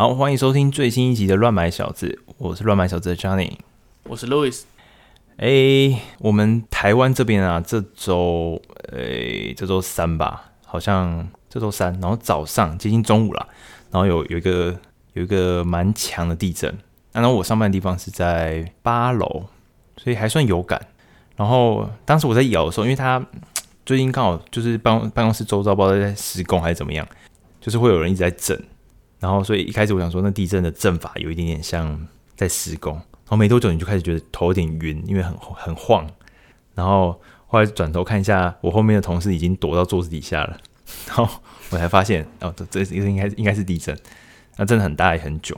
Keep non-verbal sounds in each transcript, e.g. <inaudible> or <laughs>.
好，欢迎收听最新一集的《乱买小子》，我是乱买小子的 Johnny，我是 Louis。哎，我们台湾这边啊，这周哎，这周三吧，好像这周三，然后早上接近中午了，然后有有一个有一个蛮强的地震，然后我上班的地方是在八楼，所以还算有感。然后当时我在摇的时候，因为他最近刚好就是办办公室周遭不知道在施工还是怎么样，就是会有人一直在震。然后，所以一开始我想说，那地震的震法有一点点像在施工。然后没多久，你就开始觉得头有点晕，因为很很晃。然后后来转头看一下，我后面的同事已经躲到桌子底下了。然后我才发现，哦，这这应该应该是地震。那真的很大，也很久。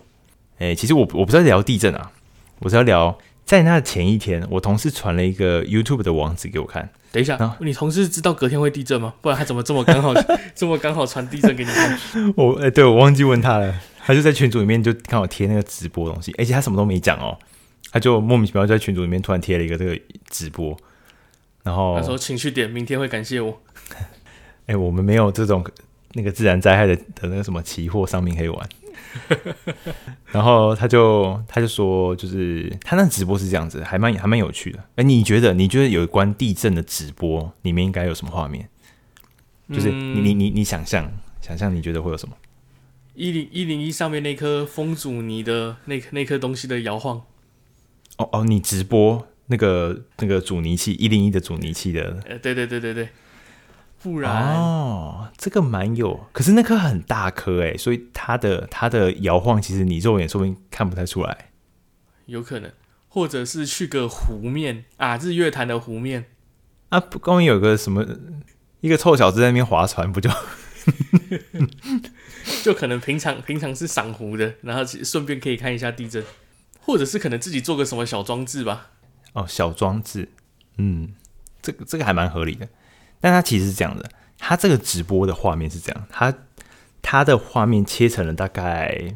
哎，其实我我不是在聊地震啊，我是要聊在那前一天，我同事传了一个 YouTube 的网址给我看。等一下，啊、你同事知道隔天会地震吗？不然他怎么这么刚好 <laughs> 这么刚好传地震给你看？我哎、欸，对我忘记问他了，他就在群组里面就刚好贴那个直播东西，而且他什么都没讲哦，他就莫名其妙在群组里面突然贴了一个这个直播，然后他说情绪点，明天会感谢我。<laughs> 哎、欸，我们没有这种那个自然灾害的的那个什么期货商品可以玩。<laughs> 然后他就他就说，就是他那直播是这样子，还蛮还蛮有趣的。哎，你觉得你觉得有关地震的直播里面应该有什么画面？就是你你你你想象想象，你觉得会有什么？一零一零一上面那颗风阻尼的那那颗东西的摇晃。哦哦，你直播那个那个阻尼器一零一的阻尼器的？呃，对对对对对。不然哦，这个蛮有，可是那颗很大颗哎，所以它的它的摇晃，其实你肉眼说不定看不太出来。有可能，或者是去个湖面啊，日月潭的湖面啊，刚刚有个什么一个臭小子在那边划船，不就 <laughs> 就可能平常平常是赏湖的，然后顺便可以看一下地震，或者是可能自己做个什么小装置吧。哦，小装置，嗯，这个这个还蛮合理的。但它其实是这样的，它这个直播的画面是这样，它它的画面切成了大概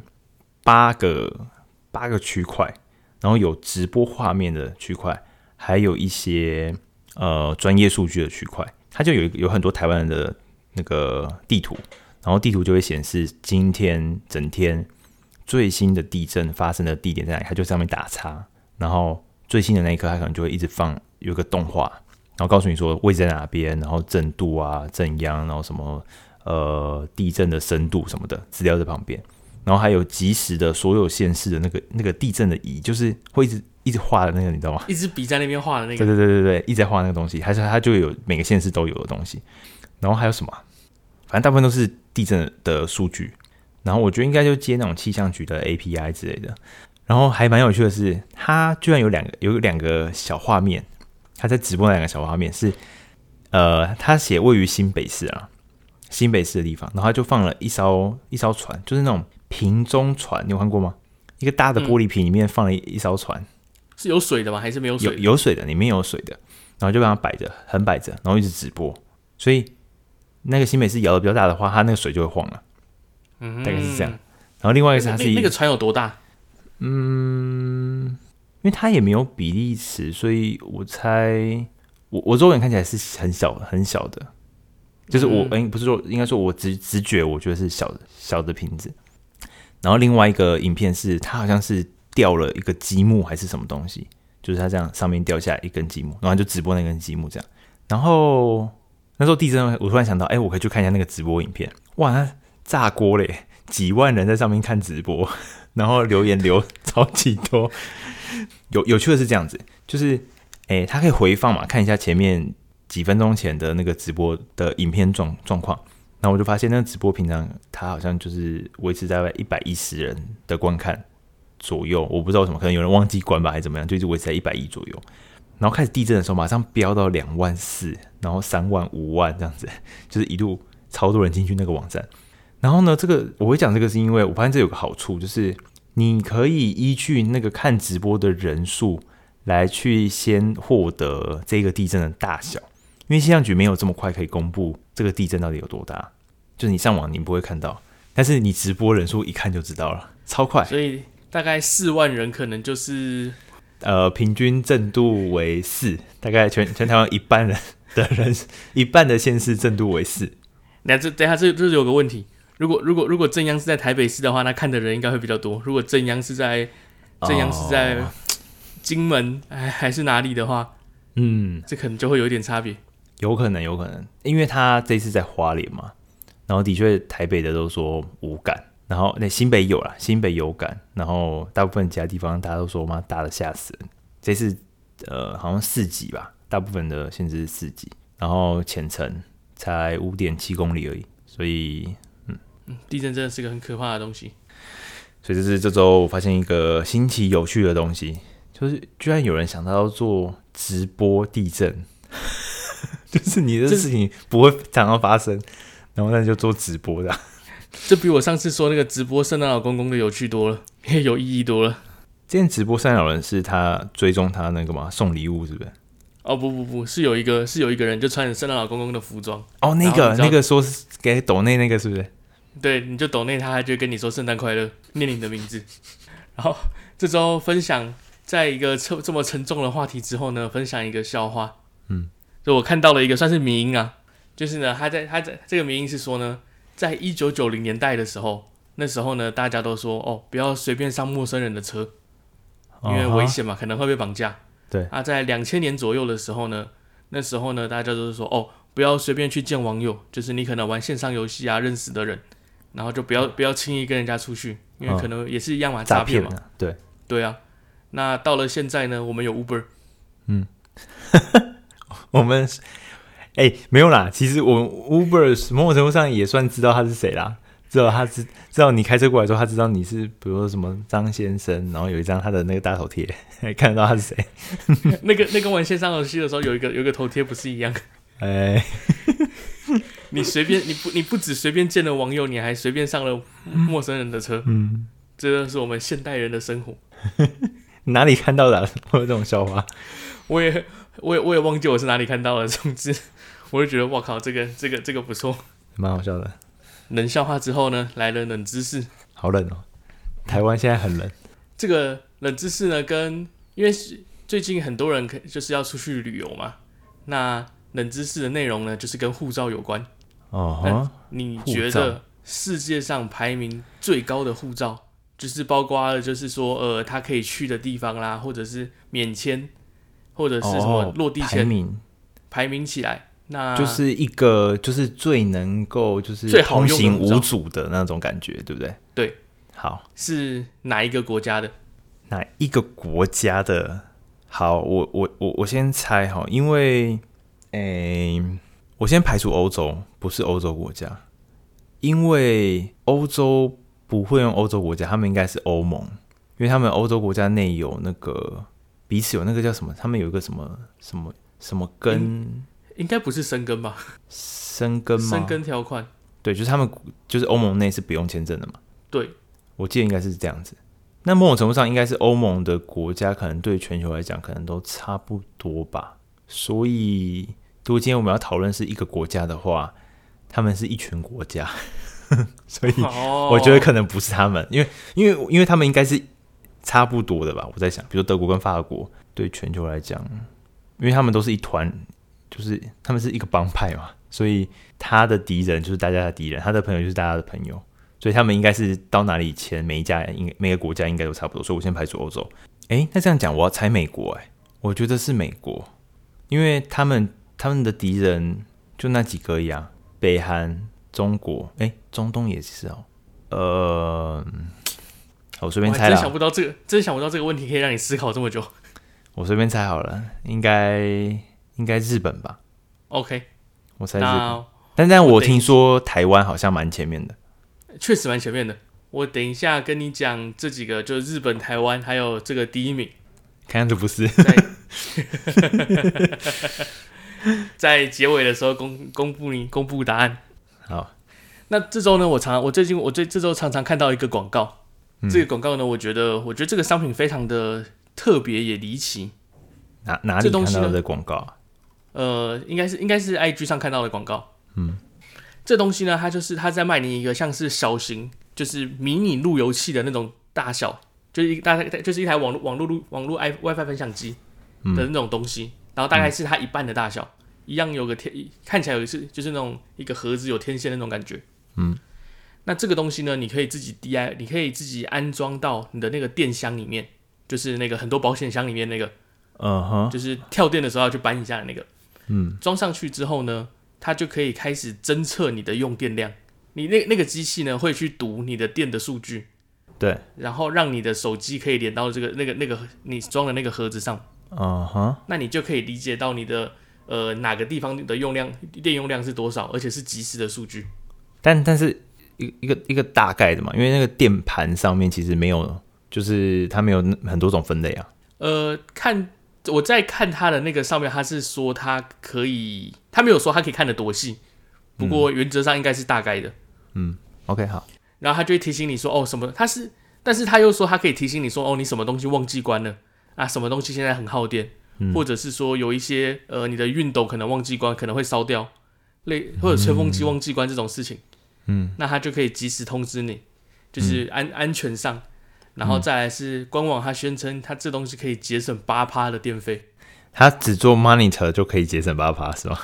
八个八个区块，然后有直播画面的区块，还有一些呃专业数据的区块，它就有有很多台湾人的那个地图，然后地图就会显示今天整天最新的地震发生的地点在哪里，它就上面打叉，然后最新的那一刻，它可能就会一直放有个动画。然后告诉你说位置在哪边，然后震度啊、震央，然后什么呃地震的深度什么的资料在旁边，然后还有及时的所有县市的那个那个地震的仪，就是会一直一直画的那个，你知道吗？一直笔在那边画的那个。对对对对对，一直在画那个东西，还是它就有每个县市都有的东西。然后还有什么？反正大部分都是地震的数据。然后我觉得应该就接那种气象局的 API 之类的。然后还蛮有趣的是，它居然有两个有两个小画面。他在直播那两个小画面是，呃，他写位于新北市啊，新北市的地方，然后他就放了一艘一艘船，就是那种瓶中船，你有看过吗？一个大的玻璃瓶里面放了一一艘船，是有水的吗？还是没有水？有有水的，里面有水的，然后就把它摆着，横摆着，然后一直直播，所以那个新北市摇的比较大的话，它那个水就会晃了，嗯，大概是这样。然后另外一个是它是一那个船有多大？嗯。因为它也没有比例尺，所以我猜我我肉眼看起来是很小很小的，就是我哎、嗯、不是说应该说我直直觉我觉得是小的小的瓶子。然后另外一个影片是它好像是掉了一个积木还是什么东西，就是它这样上面掉下来一根积木，然后就直播那根积木这样。然后那时候地震，我突然想到，哎，我可以去看一下那个直播影片，哇，那炸锅嘞，几万人在上面看直播，<laughs> 然后留言留 <laughs> 超级多。<laughs> 有有趣的是这样子，就是，诶、欸，它可以回放嘛，看一下前面几分钟前的那个直播的影片状状况。然后我就发现，那个直播平常它好像就是维持在一百一十人的观看左右。我不知道为什么，可能有人忘记关吧，还是怎么样，就一直维持在一百一左右。然后开始地震的时候，马上飙到两万四，然后三万、五万这样子，<laughs> 就是一路超多人进去那个网站。然后呢，这个我会讲这个是因为我发现这有个好处，就是。你可以依据那个看直播的人数来去先获得这个地震的大小，因为气象局没有这么快可以公布这个地震到底有多大，就是你上网你不会看到，但是你直播人数一看就知道了，超快。所以大概四万人可能就是，呃，平均震度为四，大概全全台湾一半人的人，一半的县市震度为四。那这等下这这有个问题，如果如果如果正央是在台北市的话，那看的人应该会比较多。如果正央是在正央是在金门，哎、哦，还是哪里的话，嗯，这可能就会有一点差别。有可能，有可能，因为他这次在花莲嘛，然后的确台北的都说无感，然后那新北有啦，新北有感，然后大部分其他地方大家都说妈大的吓死人。这次呃好像四级吧，大部分的限制是四级，然后浅层才五点七公里而已，所以地震真的是个很可怕的东西。所以这是这周我发现一个新奇有趣的东西，就是居然有人想到要做直播地震。<laughs> 就是你的事情不会常常发生，然后那就做直播的，这比我上次说那个直播圣诞老公公的有趣多了，<laughs> 也有意义多了。今天直播圣诞老人是他追踪他那个嘛？送礼物是不是？哦不不不是有一个是有一个人就穿着圣诞老公公的服装哦，那个那个说是给抖内那个是不是？对，你就抖内他，他就跟你说圣诞快乐，念你的名字。然后这周分享在一个这这么沉重的话题之后呢，分享一个笑话。嗯。就我看到了一个算是迷因啊，就是呢，他在他在这个迷因是说呢，在一九九零年代的时候，那时候呢，大家都说哦，不要随便上陌生人的车，因为危险嘛，uh. 可能会被绑架。对啊，在两千年左右的时候呢，那时候呢，大家都是说哦，不要随便去见网友，就是你可能玩线上游戏啊认识的人，然后就不要不要轻易跟人家出去，因为可能也是一样嘛，诈骗嘛。对对啊，那到了现在呢，我们有 Uber，嗯。<laughs> 我们哎、欸，没有啦。其实我们 Uber 某种程度上也算知道他是谁啦。知道他知知道你开车过来之后，他知道你是比如说什么张先生，然后有一张他的那个大头贴，<laughs> 看得到他是谁。那个那个玩线上游戏的时候，有一个有一个头贴不是一样？哎、欸，<laughs> 你随便你不你不止随便见了网友，你还随便上了陌生人的车。嗯，这就是我们现代人的生活。<laughs> 哪里看到的？会有这种笑话？我也。我也我也忘记我是哪里看到的，总之我就觉得，我靠，这个这个这个不错，蛮好笑的。冷笑话之后呢，来了冷知识。好冷哦，台湾现在很冷。这个冷知识呢，跟因为最近很多人可就是要出去旅游嘛，那冷知识的内容呢，就是跟护照有关。哦哈，你觉得世界上排名最高的护照，就是包括了，就是说，呃，他可以去的地方啦，或者是免签。或者是什么落地签名，排名起来，那就是一个就是最能够就是最通行无阻的那种感觉，对不对？对，好，是哪一个国家的？哪一个国家的？好，我我我我先猜哈，因为诶、欸，我先排除欧洲，不是欧洲国家，因为欧洲不会用欧洲国家，他们应该是欧盟，因为他们欧洲国家内有那个。彼此有那个叫什么？他们有一个什么什么什么根？应，应该不是生根吧？生根吗？生根条款。对，就是他们就是欧盟内是不用签证的嘛。对，我记得应该是这样子。那某种程度上，应该是欧盟的国家可能对全球来讲可能都差不多吧。所以，如果今天我们要讨论是一个国家的话，他们是一群国家，<laughs> 所以我觉得可能不是他们，因为因为因为他们应该是。差不多的吧，我在想，比如德国跟法国，对全球来讲，因为他们都是一团，就是他们是一个帮派嘛，所以他的敌人就是大家的敌人，他的朋友就是大家的朋友，所以他们应该是到哪里前，每一家应每个国家应该都差不多，所以我先排除欧洲。诶，那这样讲，我要猜美国，诶，我觉得是美国，因为他们他们的敌人就那几个呀，北韩、中国，诶，中东也是哦，呃。我随便猜了，真想不到这个，真想不到这个问题可以让你思考这么久。我随便猜好了，应该应该日本吧？OK，我猜日本。但但我听说台湾好像蛮前面的，确实蛮前面的。我等一下跟你讲这几个，就是日本、台湾还有这个第一名，看样子不是。<laughs> 在结尾的时候公公布你公布答案。好，那这周呢，我常我最近我最这周常常看到一个广告。这个广告呢，我觉得，我觉得这个商品非常的特别也离奇。哪哪里看到的广告啊？呃，应该是应该是 IG 上看到的广告。嗯，这东西呢，它就是它在卖你一个像是小型，就是迷你路由器的那种大小，就是一大概就是一台网络网络路网络 i WiFi 分享机的那种东西，嗯、然后大概是它一半的大小，嗯、一样有个天，看起来有一次就是那种一个盒子有天线那种感觉。嗯。那这个东西呢，你可以自己 DI，你可以自己安装到你的那个电箱里面，就是那个很多保险箱里面那个，嗯哼，就是跳电的时候要去搬一下的那个。嗯，装上去之后呢，它就可以开始侦测你的用电量。你那那个机器呢，会去读你的电的数据，对，然后让你的手机可以连到这个那个那个你装的那个盒子上。嗯哼，那你就可以理解到你的呃哪个地方的用量电用量是多少，而且是即时的数据。但但是一一个一个大概的嘛，因为那个电盘上面其实没有，就是它没有很多种分类啊。呃，看。我在看它的那个上面，他是说它可以，他没有说它可以看得多细，不过原则上应该是大概的。嗯，OK，好。然后他就会提醒你说，哦，什么？他是，但是他又说他可以提醒你说，哦，你什么东西忘记关了啊？什么东西现在很耗电？嗯、或者是说有一些呃，你的熨斗可能忘记关，可能会烧掉，类或者吹风机忘记关这种事情。嗯，那他就可以及时通知你，就是安、嗯、安全上。然后再来是官网，它宣称它这东西可以节省八趴的电费。它只做 monitor 就可以节省八趴是吗？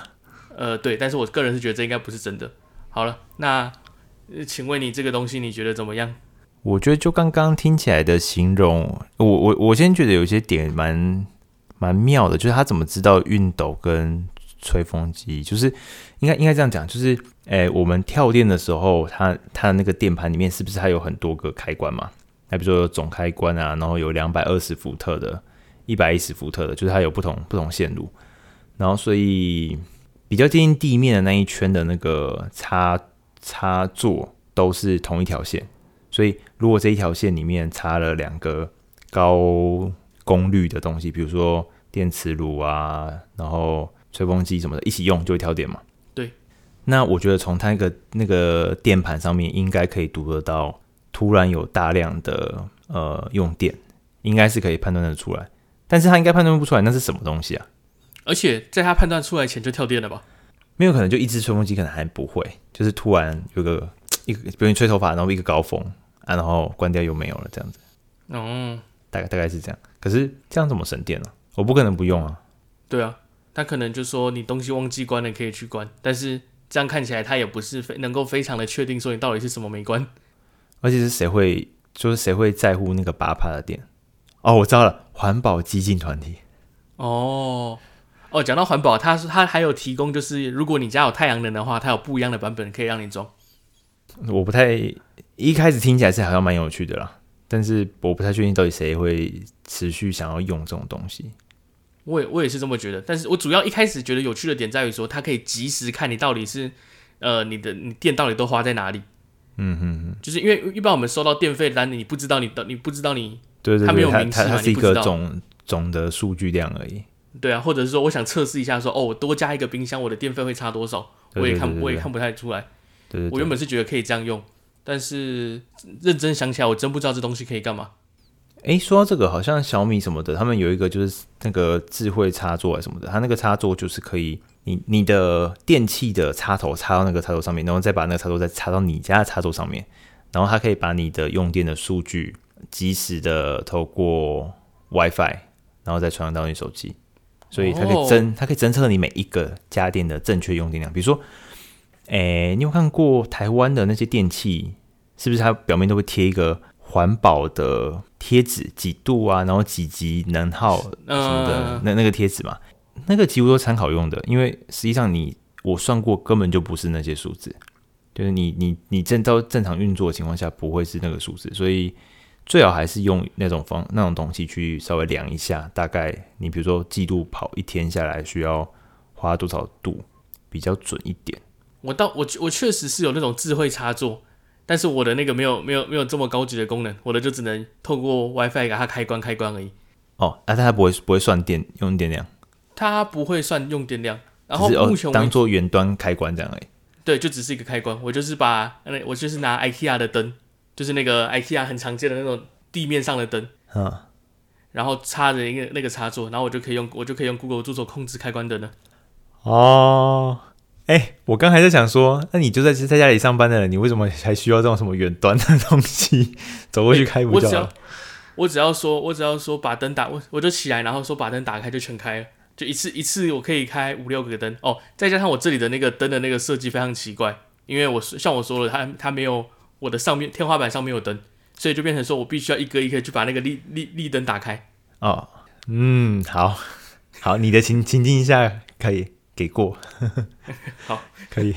呃，对，但是我个人是觉得这应该不是真的。好了，那请问你这个东西你觉得怎么样？我觉得就刚刚听起来的形容，我我我先觉得有些点蛮蛮妙的，就是他怎么知道熨斗跟吹风机？就是应该应该这样讲，就是诶，我们跳电的时候，它它的那个电盘里面是不是还有很多个开关嘛？还比如说总开关啊，然后有两百二十伏特的，一百一十伏特的，就是它有不同不同线路，然后所以比较接近地面的那一圈的那个插插座都是同一条线，所以如果这一条线里面插了两个高功率的东西，比如说电磁炉啊，然后吹风机什么的，一起用就会跳电嘛。对，那我觉得从它那个那个电盘上面应该可以读得到。突然有大量的呃用电，应该是可以判断得出来，但是他应该判断不出来那是什么东西啊？而且在他判断出来前就跳电了吧？没有可能，就一只吹风机可能还不会，就是突然有个一个，比如你吹头发，然后一个高峰啊，然后关掉又没有了这样子。哦，大概大概是这样。可是这样怎么省电呢？我不可能不用啊。对啊，他可能就说你东西忘记关了可以去关，但是这样看起来他也不是非能够非常的确定说你到底是什么没关。而且是谁会，就是谁会在乎那个八帕的电？哦，我知道了，环保激进团体。哦哦，讲到环保，他说他还有提供，就是如果你家有太阳能的话，它有不一样的版本可以让你装。我不太一开始听起来是好像蛮有趣的啦，但是我不太确定到底谁会持续想要用这种东西。我也我也是这么觉得，但是我主要一开始觉得有趣的点在于说，它可以及时看你到底是呃你的你电到底都花在哪里。嗯哼哼，就是因为一般我们收到电费单，你不知道你的，你不知道你，对对对，它没有明示嘛，它是一个总总的数据量而已。对啊，或者是说我想测试一下说，说哦，我多加一个冰箱，我的电费会差多少？我也看我也看不太出来。对，我原本是觉得可以这样用，但是认真想起来，我真不知道这东西可以干嘛。哎，说到这个，好像小米什么的，他们有一个就是那个智慧插座啊什么的，它那个插座就是可以。你你的电器的插头插到那个插头上面，然后再把那个插头再插到你家的插座上面，然后它可以把你的用电的数据及时的透过 WiFi，然后再传到你手机，所以它可以侦、oh. 它可以侦测你每一个家电的正确用电量。比如说，诶，你有看过台湾的那些电器，是不是它表面都会贴一个环保的贴纸，几度啊，然后几级能耗什么的，uh. 那那个贴纸嘛？那个几乎都参考用的，因为实际上你我算过根本就不是那些数字，就是你你你正到正常运作的情况下不会是那个数字，所以最好还是用那种方那种东西去稍微量一下，大概你比如说季度跑一天下来需要花多少度比较准一点。我到我我确实是有那种智慧插座，但是我的那个没有没有没有这么高级的功能，我的就只能透过 WiFi 给它开关开关而已。哦，那、啊、它不会不会算电用电量。它不会算用电量，然后目前、哦、当做远端开关这样而已。对，就只是一个开关。我就是把那我就是拿 IKEA 的灯，就是那个 IKEA 很常见的那种地面上的灯，嗯，然后插着一个那个插座，然后我就可以用我就可以用 Google 助手控制开关灯了。哦，哎、欸，我刚还在想说，那你就在在家里上班的人，你为什么还需要这种什么远端的 <laughs> 东西？走过去开不掉？我只要说，我只要说把灯打我我就起来，然后说把灯打开就全开了。就一次一次我可以开五六个灯哦，再加上我这里的那个灯的那个设计非常奇怪，因为我像我说了，它它没有我的上面天花板上面有灯，所以就变成说我必须要一个一个去把那个立立立灯打开。哦，嗯，好，好，你的情情境下可以给过，<laughs> 好，可以，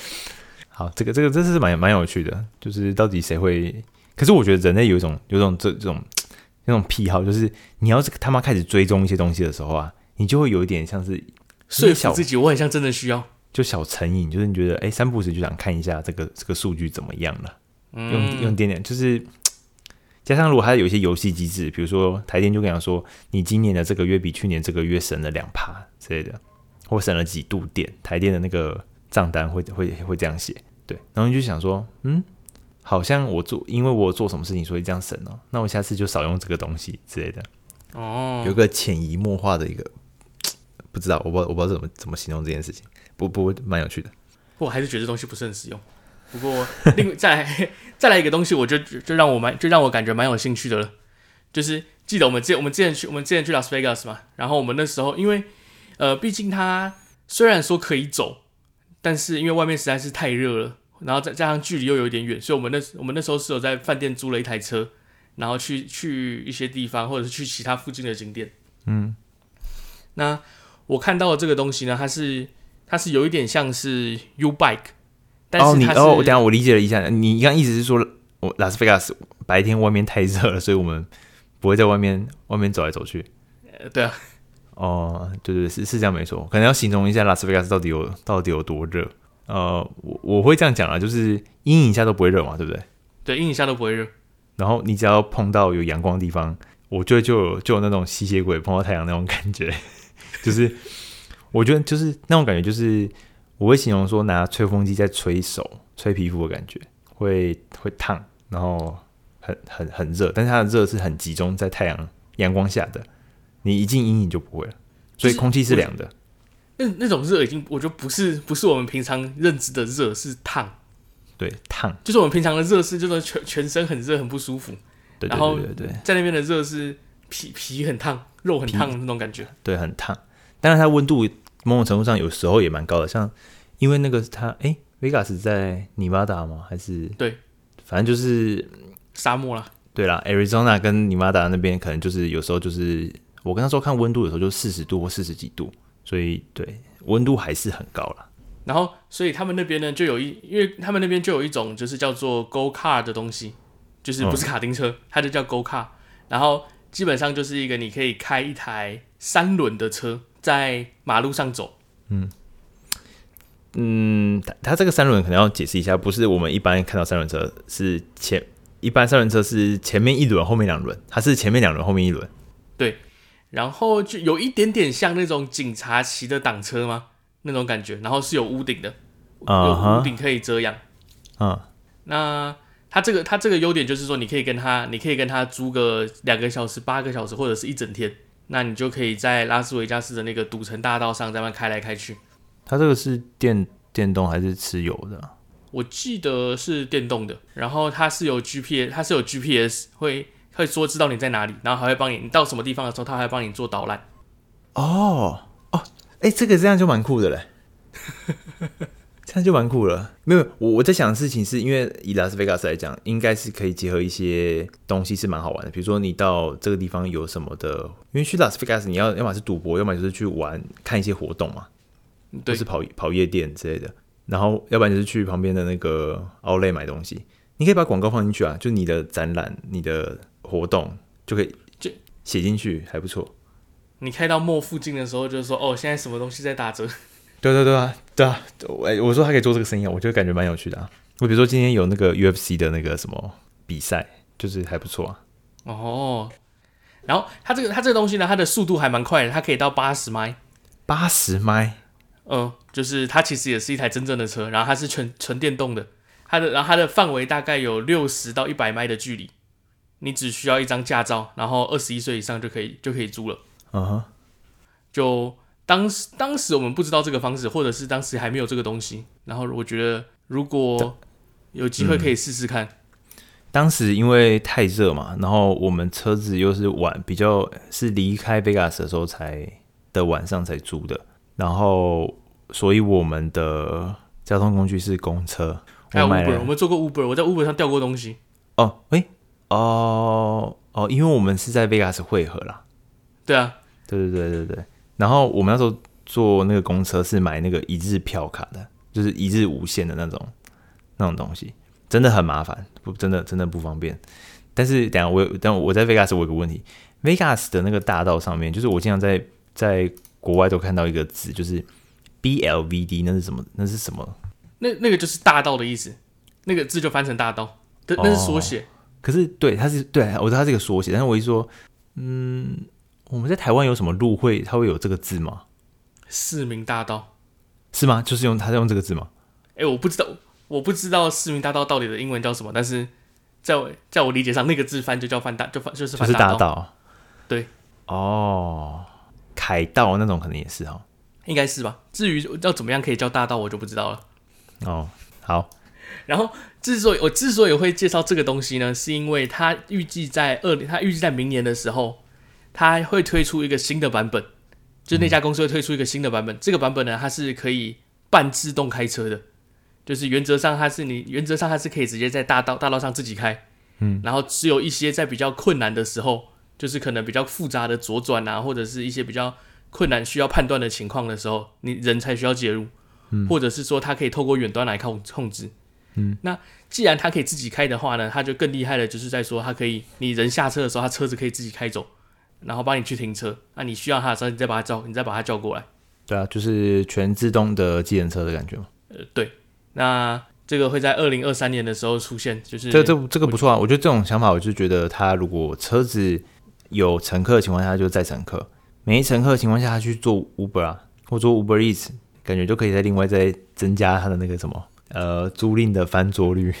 <laughs> 好，这个这个这是蛮蛮有趣的，就是到底谁会？可是我觉得人类有一种有一种这这种那种癖好，就是你要是他妈开始追踪一些东西的时候啊，你就会有一点像是说服自己，我很像真的需要。就小成瘾，就是你觉得哎，三不时就想看一下这个这个数据怎么样了，嗯、用用点点，就是加上如果还有一些游戏机制，比如说台电就跟你说，你今年的这个月比去年这个月省了两趴之类的，或省了几度电，台电的那个账单会会会这样写，对，然后你就想说，嗯，好像我做，因为我做什么事情所以这样省哦，那我下次就少用这个东西之类的，哦，有个潜移默化的一个，<tsk> 不知道，我不知道我不知道怎么怎么形容这件事情。不不，蛮有趣的。我还是觉得这东西不是很实用。不过，另 <laughs> 再来再来一个东西，我就就让我蛮就让我感觉蛮有兴趣的了。就是记得我们之我们之前去我们之前去拉斯维加斯嘛，然后我们那时候因为呃，毕竟它虽然说可以走，但是因为外面实在是太热了，然后再加上距离又有一点远，所以我们那我们那时候是有在饭店租了一台车，然后去去一些地方，或者是去其他附近的景点。嗯，那我看到的这个东西呢，它是。它是有一点像是 U bike，但是它是哦，你哦，等下我理解了一下，你刚意思是说，我拉斯维加斯白天外面太热了，所以我们不会在外面外面走来走去。呃，对啊，哦，对对是是这样没错，可能要形容一下拉斯维加斯到底有到底有多热。呃，我我会这样讲啊，就是阴影下都不会热嘛，对不对？对，阴影下都不会热。然后你只要碰到有阳光的地方，我觉得就有就有那种吸血鬼碰到太阳那种感觉，<laughs> 就是。我觉得就是那种感觉，就是我会形容说拿吹风机在吹手、吹皮肤的感觉，会会烫，然后很很很热，但是它的热是很集中在太阳阳光下的，你一进阴影就不会了，所以空气是凉的。那那种热已经，我觉得不是不是我们平常认知的热，是烫。对，烫就是我们平常的热是就是全全身很热很不舒服，对，对，对，对，然后在那边的热是皮皮很烫，肉很烫的那种感觉，对，很烫，但是它温度。某种程度上，有时候也蛮高的，像因为那个它，哎、欸，Vegas 在尼巴达吗？还是对，反正就是沙漠啦。对啦，Arizona 跟尼瓦达那边可能就是有时候就是我跟他说看温度，的时候就四十度或四十几度，所以对温度还是很高了。然后，所以他们那边呢，就有一，因为他们那边就有一种就是叫做 Go Car 的东西，就是不是卡丁车，嗯、它就叫 Go Car。然后基本上就是一个你可以开一台三轮的车。在马路上走，嗯嗯，他他这个三轮可能要解释一下，不是我们一般看到三轮车是前一般三轮车是前面一轮后面两轮，它是前面两轮后面一轮，对，然后就有一点点像那种警察骑的挡车吗？那种感觉，然后是有屋顶的，有屋顶可以遮阳，嗯、uh，huh. 那它这个它这个优点就是说，你可以跟他你可以跟他租个两个小时、八个小时或者是一整天。那你就可以在拉斯维加斯的那个赌城大道上在那开来开去。它这个是电电动还是吃油的？我记得是电动的。然后它是有 GPS，它是有 GPS 会会说知道你在哪里，然后还会帮你，你到什么地方的时候，他还会帮你做导览。哦哦，哎、欸，这个这样就蛮酷的嘞。<laughs> 这样就蛮酷了。没有，我我在想的事情是因为以拉斯维加斯来讲，应该是可以结合一些东西是蛮好玩的。比如说你到这个地方有什么的，因为去拉斯维加斯你要要么是赌博，要么就是去玩看一些活动嘛，对，是跑跑夜店之类的。然后要不然就是去旁边的那个 Outlet 买东西。你可以把广告放进去啊，就你的展览、你的活动就可以就写进去，还不错。你开到 mall 附近的时候，就是说哦，现在什么东西在打折。对对对啊，对啊，我，我说他可以做这个生意啊，我就感觉蛮有趣的啊。我比如说今天有那个 UFC 的那个什么比赛，就是还不错啊。哦，然后它这个它这个东西呢，它的速度还蛮快的，它可以到八十迈。八十迈？嗯，就是它其实也是一台真正的车，然后它是纯纯电动的，它的然后它的范围大概有六十到一百迈的距离，你只需要一张驾照，然后二十一岁以上就可以就可以租了。嗯哼，就。当时，当时我们不知道这个方式，或者是当时还没有这个东西。然后我觉得，如果有机会可以试试看。嗯，当时因为太热嘛，然后我们车子又是晚，比较是离开 Vegas 的时候才的晚上才租的，然后所以我们的交通工具是公车。还有 Uber，我们做过 Uber，我在 Uber 上掉过东西。哦，哎、欸，哦哦，因为我们是在 Vegas 汇合啦。对啊，对对对对对。然后我们那时候坐那个公车是买那个一日票卡的，就是一日无限的那种那种东西，真的很麻烦，不，真的真的不方便。但是等下我有，但我在 Vegas 我有个问题，Vegas 的那个大道上面，就是我经常在在国外都看到一个字，就是 BLVD，那是什么？那是什么？那那个就是大道的意思，那个字就翻成大道，那那是缩写。哦。可是对，它是对，我知道它是一个缩写，但是我一说，嗯，我们在台湾有什么路会它会有这个字吗？市民大道是吗？就是用它在用这个字吗？哎、欸，我不知道，我不知道市民大道到底的英文叫什么，但是在我在我理解上，那个字翻就叫翻大，就翻就是翻大道。就是大道。对，哦，凯道那种可能也是哈，应该是吧？至于要怎么样可以叫大道，我就不知道了。哦，好。然后，之所以我之所以会介绍这个东西呢，是因为它预计在二零，它预计在明年的时候，它会推出一个新的版本，就那家公司会推出一个新的版本。嗯、这个版本呢，它是可以半自动开车的，就是原则上它是你原则上它是可以直接在大道大道上自己开，嗯，然后只有一些在比较困难的时候，就是可能比较复杂的左转啊，或者是一些比较困难需要判断的情况的时候，你人才需要介入。或者是说，它可以透过远端来控控制。嗯，那既然它可以自己开的话呢，它就更厉害的，就是在说它可以，你人下车的时候，它车子可以自己开走，然后帮你去停车。那你需要它的时候，你再把它叫，你再把它叫过来。对啊，就是全自动的计程车的感觉嘛。呃，对。那这个会在二零二三年的时候出现，就是这这这个不错啊。我觉得这种想法，我就觉得它如果车子有乘客的情况下，就载乘客；没乘客的情况下，他去做 Uber 啊，或做 Uber Eats。感觉就可以再另外再增加它的那个什么呃租赁的翻桌率，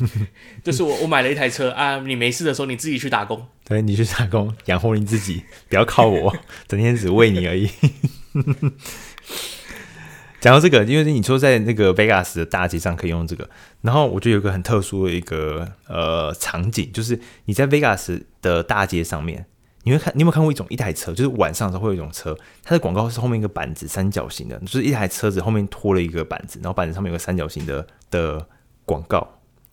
<laughs> 就是我我买了一台车啊，你没事的时候你自己去打工，对，你去打工养活你自己，不要靠我，<laughs> 整天只喂你而已。<laughs> 讲到这个，因为你说在那个 Vegas 的大街上可以用这个，然后我觉得有个很特殊的一个呃场景，就是你在 Vegas 的大街上面。你会看，你有没有看过一种一台车？就是晚上的时候会有一种车，它的广告是后面一个板子，三角形的，就是一台车子后面拖了一个板子，然后板子上面有个三角形的的广告，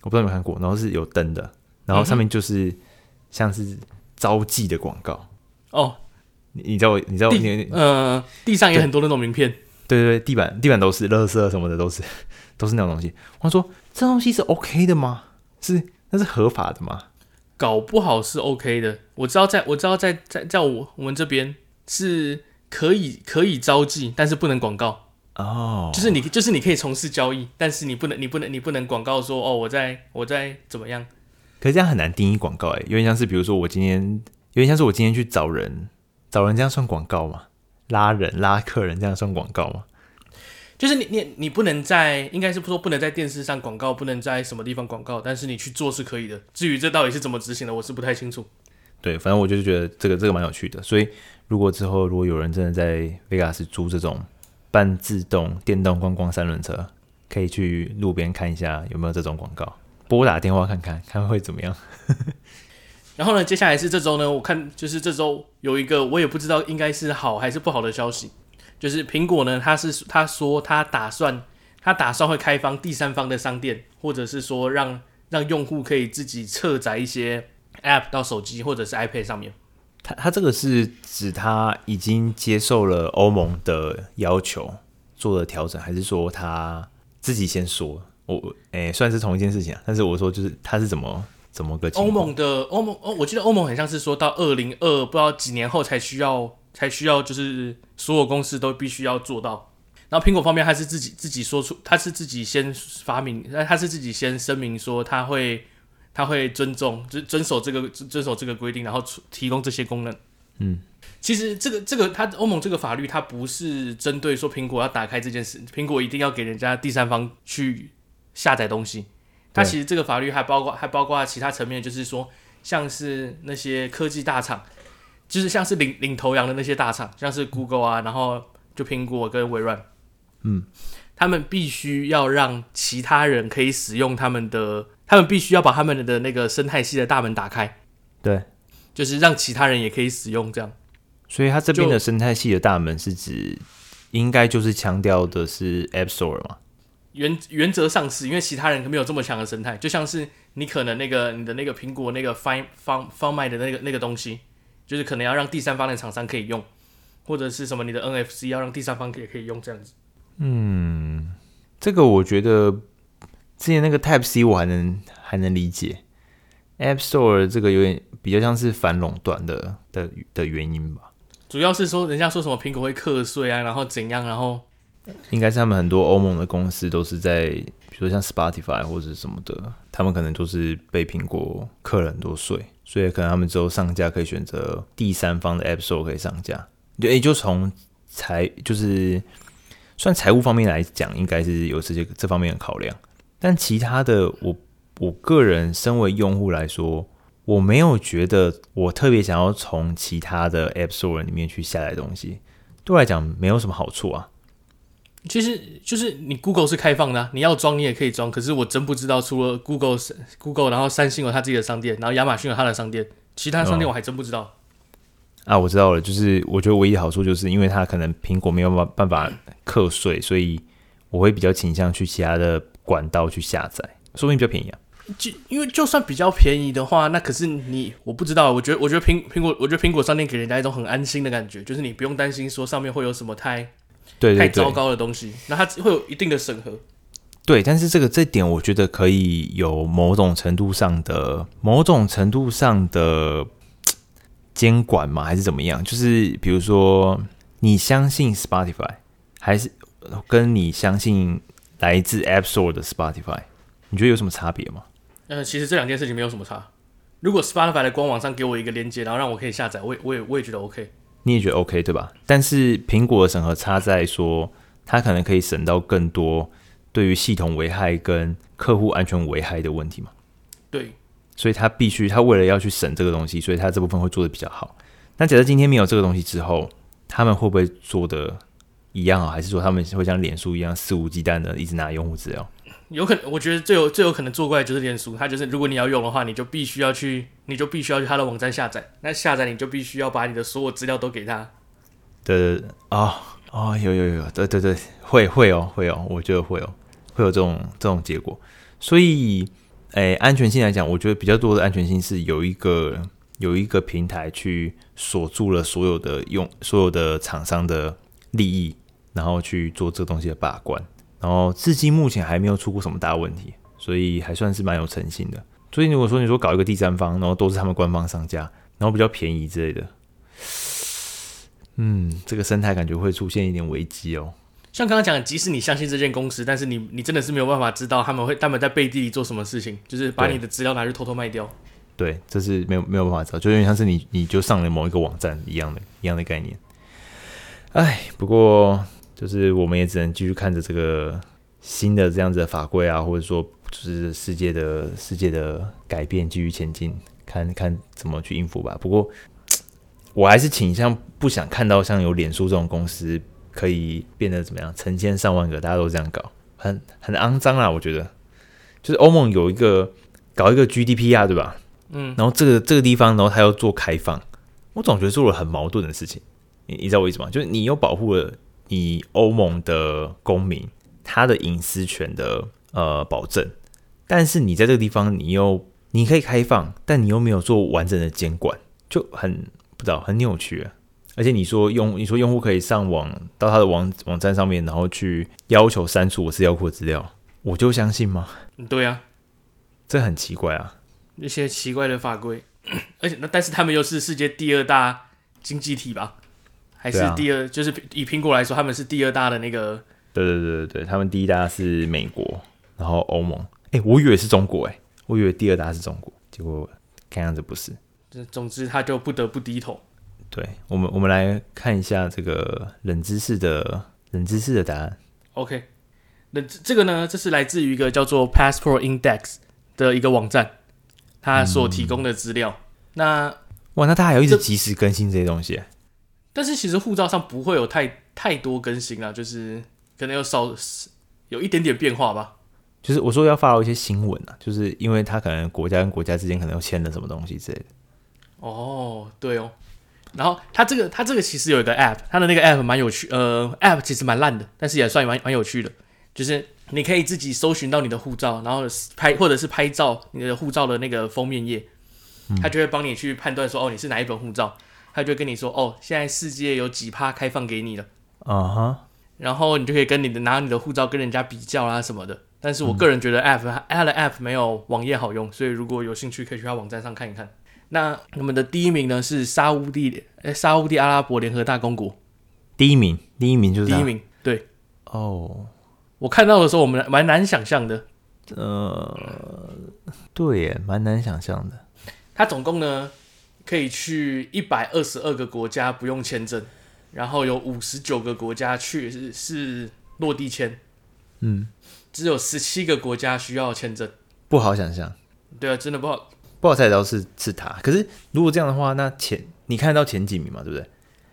我不知道有没有看过。然后是有灯的，然后上面就是像是招妓的广告。哦，你你知道你知道地你呃地上也很多那种名片，对对对，地板地板都是垃圾什么的都是都是那种东西。我说这东西是 OK 的吗？是那是合法的吗？搞不好是 OK 的，我知道在，我知道在在在我我们这边是可以可以招妓，但是不能广告哦，oh. 就是你就是你可以从事交易，但是你不能你不能你不能广告说哦我在我在怎么样，可是这样很难定义广告哎，有点像是比如说我今天有点像是我今天去找人找人这样算广告吗？拉人拉客人这样算广告吗？就是你你你不能在，应该是说不能在电视上广告，不能在什么地方广告，但是你去做是可以的。至于这到底是怎么执行的，我是不太清楚。对，反正我就是觉得这个这个蛮有趣的。所以如果之后如果有人真的在 Vegas 租这种半自动电动观光三轮车，可以去路边看一下有没有这种广告，拨打电话看看看会怎么样。<laughs> 然后呢，接下来是这周呢，我看就是这周有一个我也不知道应该是好还是不好的消息。就是苹果呢，他是他说他打算他打算会开放第三方的商店，或者是说让让用户可以自己侧载一些 App 到手机或者是 iPad 上面。他他这个是指他已经接受了欧盟的要求做了调整，还是说他自己先说？我诶、欸，算是同一件事情啊。但是我说就是他是怎么怎么个情况？欧盟的欧盟哦，我记得欧盟很像是说到二零二不知道几年后才需要。才需要就是所有公司都必须要做到，然后苹果方面他是自己自己说出，他是自己先发明，那他是自己先声明说他会他会尊重，遵遵守这个遵守这个规定，然后提供这些功能。嗯，其实这个这个他欧盟这个法律，它不是针对说苹果要打开这件事，苹果一定要给人家第三方去下载东西。它其实这个法律还包括还包括其他层面，就是说像是那些科技大厂。就是像是领领头羊的那些大厂，像是 Google 啊，然后就苹果跟微软，嗯，他们必须要让其他人可以使用他们的，他们必须要把他们的那个生态系的大门打开，对，就是让其他人也可以使用这样。所以他这边的生态系的大门是指，应该就是强调的是 App Store 嘛？原原则上是因为其他人没有这么强的生态，就像是你可能那个你的那个苹果那个 Find 方方卖的那个那个东西，就是可能要让第三方的厂商可以用，或者是什么你的 NFC 要让第三方也可以用这样子。嗯，这个我觉得之前那个 Type C 我还能还能理解，App Store 这个有点比较像是反垄断的的的原因吧。主要是说人家说什么苹果会课税啊，然后怎样，然后。应该是他们很多欧盟的公司都是在，比如像 Spotify 或者什么的，他们可能都是被苹果课了很多税，所以可能他们之后上架可以选择第三方的 App Store 可以上架。对，就从财就是算财务方面来讲，应该是有这些这方面的考量。但其他的，我我个人身为用户来说，我没有觉得我特别想要从其他的 App Store 里面去下载东西，对我来讲没有什么好处啊。其实就是你 Google 是开放的啊，你要装你也可以装。可是我真不知道，除了 Google、Google，然后三星有它自己的商店，然后亚马逊有它的商店，其他商店我还真不知道。啊，我知道了，就是我觉得唯一好处就是因为它可能苹果没有办法课税，所以我会比较倾向去其他的管道去下载，说不定比较便宜啊。就因为就算比较便宜的话，那可是你我不知道，我觉得我觉得苹苹果，我觉得苹果商店给人家一种很安心的感觉，就是你不用担心说上面会有什么太。对，太糟糕的东西，那它会有一定的审核。对，但是这个这点，我觉得可以有某种程度上的、某种程度上的监管吗？还是怎么样？就是比如说，你相信 Spotify，还是跟你相信来自 App Store 的 Spotify，你觉得有什么差别吗？呃，其实这两件事情没有什么差。如果 Spotify 的官网上给我一个链接，然后让我可以下载，我也我也我也觉得 OK。你也觉得 OK 对吧？但是苹果的审核差在说，它可能可以审到更多对于系统危害跟客户安全危害的问题嘛？对，所以它必须，它为了要去审这个东西，所以它这部分会做的比较好。那假设今天没有这个东西之后，他们会不会做的一样啊，还是说他们会像脸书一样肆无忌惮的一直拿用户资料？有可能，我觉得最有最有可能做过来就是脸书，它就是如果你要用的话，你就必须要去，你就必须要去它的网站下载。那下载你就必须要把你的所有资料都给他。对对对，哦哦，有有有，对对对，会会哦会哦，我觉得会哦，会有这种这种结果。所以，诶，安全性来讲，我觉得比较多的安全性是有一个有一个平台去锁住了所有的用所有的厂商的利益，然后去做这东西的把关。然后至今目前还没有出过什么大问题，所以还算是蛮有诚信的。所以如果说你说搞一个第三方，然后都是他们官方商家，然后比较便宜之类的，嗯，这个生态感觉会出现一点危机哦。像刚刚讲，即使你相信这间公司，但是你你真的是没有办法知道他们会他们在背地里做什么事情，就是把你的资料拿去偷偷卖掉。对，这是没有没有办法知道，就有点像是你你就上了某一个网站一样的一样的概念。哎，不过。就是我们也只能继续看着这个新的这样子的法规啊，或者说就是世界的世界的改变继续前进，看看怎么去应付吧。不过我还是倾向不想看到像有脸书这种公司可以变得怎么样，成千上万个大家都这样搞，很很肮脏啊。我觉得就是欧盟有一个搞一个 GDP 啊对吧？嗯，然后这个这个地方，然后他又做开放，我总觉得做了很矛盾的事情。你你知道我意思吗？就是你又保护了。以欧盟的公民他的隐私权的呃保证，但是你在这个地方你又你可以开放，但你又没有做完整的监管，就很不知道很扭曲啊。而且你说用你说用户可以上网到他的网网站上面，然后去要求删除我资料库的资料，我就相信吗？对啊，这很奇怪啊，一些奇怪的法规，<coughs> 而且那但是他们又是世界第二大经济体吧？还是第二，啊、就是以苹果来说，他们是第二大的那个。对对对对，他们第一大是美国，然后欧盟。哎、欸，我以为是中国，哎，我以为第二大是中国，结果看样子不是。总之，他就不得不低头。对我们，我们来看一下这个冷知识的冷知识的答案。OK，那这个呢，这是来自于一个叫做 Passport Index 的一个网站，它所提供的资料。嗯、那哇，那它还有一直及时更新这些东西。但是其实护照上不会有太太多更新啊，就是可能有少有一点点变化吧。就是我说要发到一些新闻啊，就是因为他可能国家跟国家之间可能又签了什么东西之类的。哦，对哦。然后他这个他这个其实有一个 app，他的那个 app 蛮有趣，呃，app 其实蛮烂的，但是也算蛮蛮有趣的。就是你可以自己搜寻到你的护照，然后拍或者是拍照你的护照的那个封面页，他就会帮你去判断说，哦，你是哪一本护照，他就会跟你说，哦，现在世界有几趴开放给你了，啊哈，然后你就可以跟你的拿你的护照跟人家比较啊什么的。但是我个人觉得 app 它的 app 没有网页好用，所以如果有兴趣可以去他网站上看一看。那我们的第一名呢是沙乌地，诶，沙乌地阿拉伯联合大公国，第一名，第一名就是第一名，对，哦。我看到的时候，我们蛮难想象的。呃，对耶，蛮难想象的。他总共呢可以去一百二十二个国家不用签证，然后有五十九个国家去是是落地签。嗯，只有十七个国家需要签证，不好想象。对啊，真的不好，不好猜到是是他。可是如果这样的话，那前你看到前几名嘛，对不对？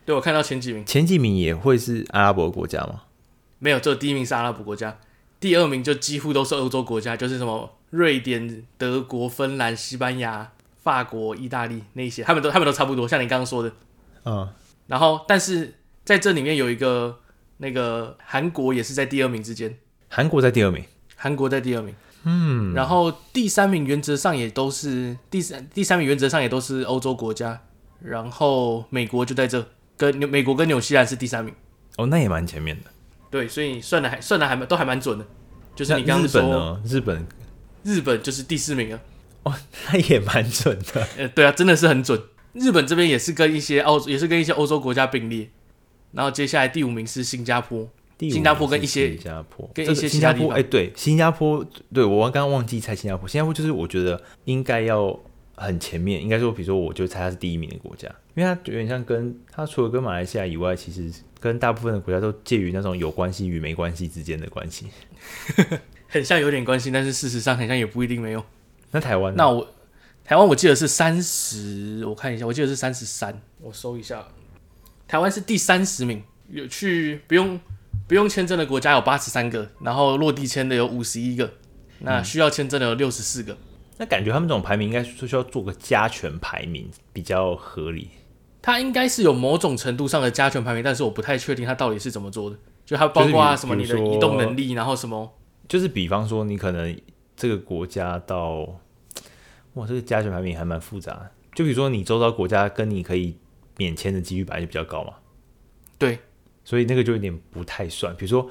对，我看到前几名，前几名也会是阿拉伯国家吗？没有，这第一名是阿拉伯国家，第二名就几乎都是欧洲国家，就是什么瑞典、德国、芬兰、西班牙、法国、意大利那些，他们都他们都差不多，像你刚刚说的，嗯。然后，但是在这里面有一个那个韩国也是在第二名之间，韩国在第二名，韩国在第二名，嗯。然后第三名原则上也都是第三第三名原则上也都是欧洲国家，然后美国就在这，跟美国跟纽西兰是第三名，哦，那也蛮前面的。对，所以算的还算的还蛮都还蛮准的，就是你刚刚说日本，日本。日本就是第四名啊，哦，那也蛮准的，呃，对啊，真的是很准。日本这边也是跟一些欧也是跟一些欧洲国家并列，然后接下来第五名是新加坡，新加坡跟一些新加坡。跟一些新加坡，哎，对，新加坡，对我刚刚忘记猜新加坡，新加坡就是我觉得应该要很前面，应该说，比如说我就猜它是第一名的国家，因为它有点像跟它除了跟马来西亚以外，其实。跟大部分的国家都介于那种有关系与没关系之间的关系，<laughs> 很像有点关系，但是事实上很像也不一定没有。那台湾？那我台湾我记得是三十，我看一下，我记得是三十三，我搜一下，台湾是第三十名，有去不用不用签证的国家有八十三个，然后落地签的有五十一个，那需要签证的有六十四个。嗯。那感觉他们这种排名应该是需要做个加权排名比较合理。它应该是有某种程度上的加权排名，但是我不太确定它到底是怎么做的。就它包括什么你的移动能力，然后什么，就是比方说你可能这个国家到，哇，这个加权排名还蛮复杂。就比如说你周遭国家跟你可以免签的几率本来就比较高嘛，对，所以那个就有点不太算。比如说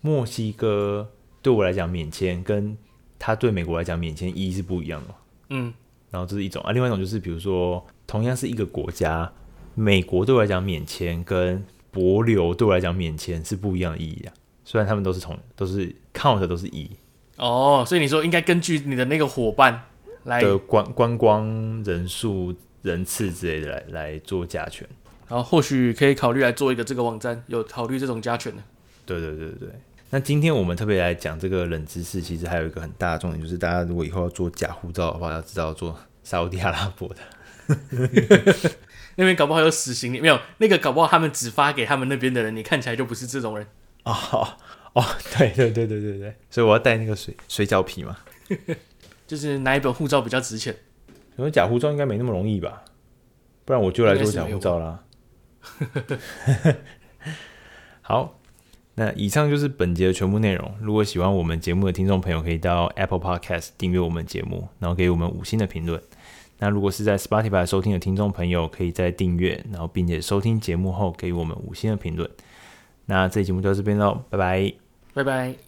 墨西哥对我来讲免签，跟他对美国来讲免签意义是不一样的。嗯，然后这是一种啊，另外一种就是比如说同样是一个国家。美国对我来讲免签跟博流对我来讲免签是不一样的意义啊，虽然他们都是同都是 count 都是一哦，所以你说应该根据你的那个伙伴来的观观光人数人次之类的来来做加权，然后或许可以考虑来做一个这个网站，有考虑这种加权的。对对对对，那今天我们特别来讲这个冷知识，其实还有一个很大的重点，就是大家如果以后要做假护照的话，要知道做沙乌地阿拉伯的。<laughs> 那边搞不好有死刑，没有那个搞不好他们只发给他们那边的人，你看起来就不是这种人 <laughs> 哦哦，对对对对对对，所以我要带那个水水饺皮嘛，<laughs> 就是哪一本护照比较值钱？因为假护照应该没那么容易吧，不然我就来做假护照啦。<laughs> 好，那以上就是本节的全部内容。如果喜欢我们节目的听众朋友，可以到 Apple Podcast 订阅我们节目，然后给我们五星的评论。那如果是在 Spotify 收听的听众朋友，可以在订阅，然后并且收听节目后给我们五星的评论。那这期节目就到这边喽，拜拜，拜拜。